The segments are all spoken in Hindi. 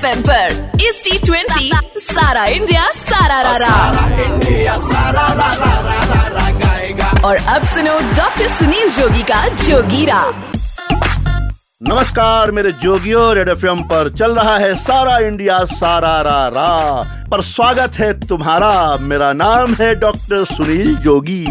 एफ़ एम पर इस टी ट्वेंटी सारा इंडिया सारा रा रा और अब सुनो डॉक्टर सुनील जोगी का जोगीरा नमस्कार मेरे जोगियों रेड एफ़ पर चल रहा है सारा इंडिया सारा रा रा पर स्वागत है तुम्हारा। मेरा नाम है डॉक्टर सुनील जोगी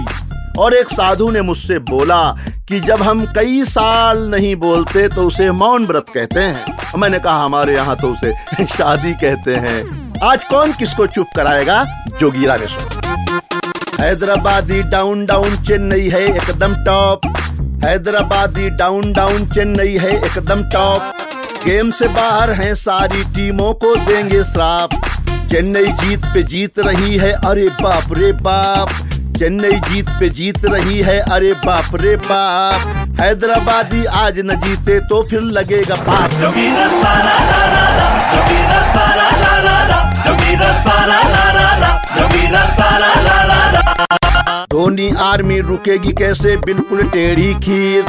और एक साधु ने मुझसे बोला कि जब हम कई साल नहीं बोलते तो उसे मौन व्रत कहते हैं। मैंने कहा, हमारे यहाँ तो उसे शादी कहते हैं। आज कौन किसको चुप कराएगा? जोगीरा ने सुना हैदराबादी डाउन डाउन चेन्नई है एकदम top Hyderabadi down down Chennai है एकदम टॉप गेम से बाहर हैं सारी टीमों को देंगे श्राप। चेन्नई जीत पे जीत रही है, अरे बाप रे बाप। चेन्नई जीत पे जीत रही है, अरे बाप रे बाप। हैदराबादी आज न जीते तो फिर लगेगा पाप। धोनी आर्मी रुकेगी कैसे? बिल्कुल टेढ़ी खीर।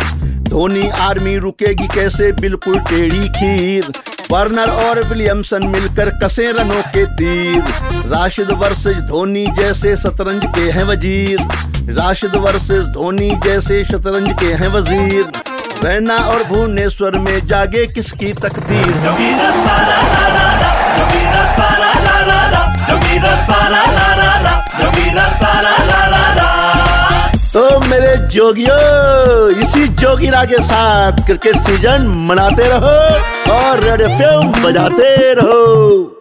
धोनी आर्मी रुकेगी कैसे? बिल्कुल टेढ़ी खीर। वर्नर और विलियमसन मिलकर कसे रनों के तीर। राशिद वर्सेज धोनी जैसे शतरंज के हैं वज़ीर। राशिद वर्सेज धोनी जैसे शतरंज के हैं वज़ीर। रैना और भुवनेश्वर में जागे किसकी तकदीर? तो मेरे जोगियों, इसी जोगिरा के साथ क्रिकेट सीज़न मनाते रहो और रेड एफ़ बजाते रहो।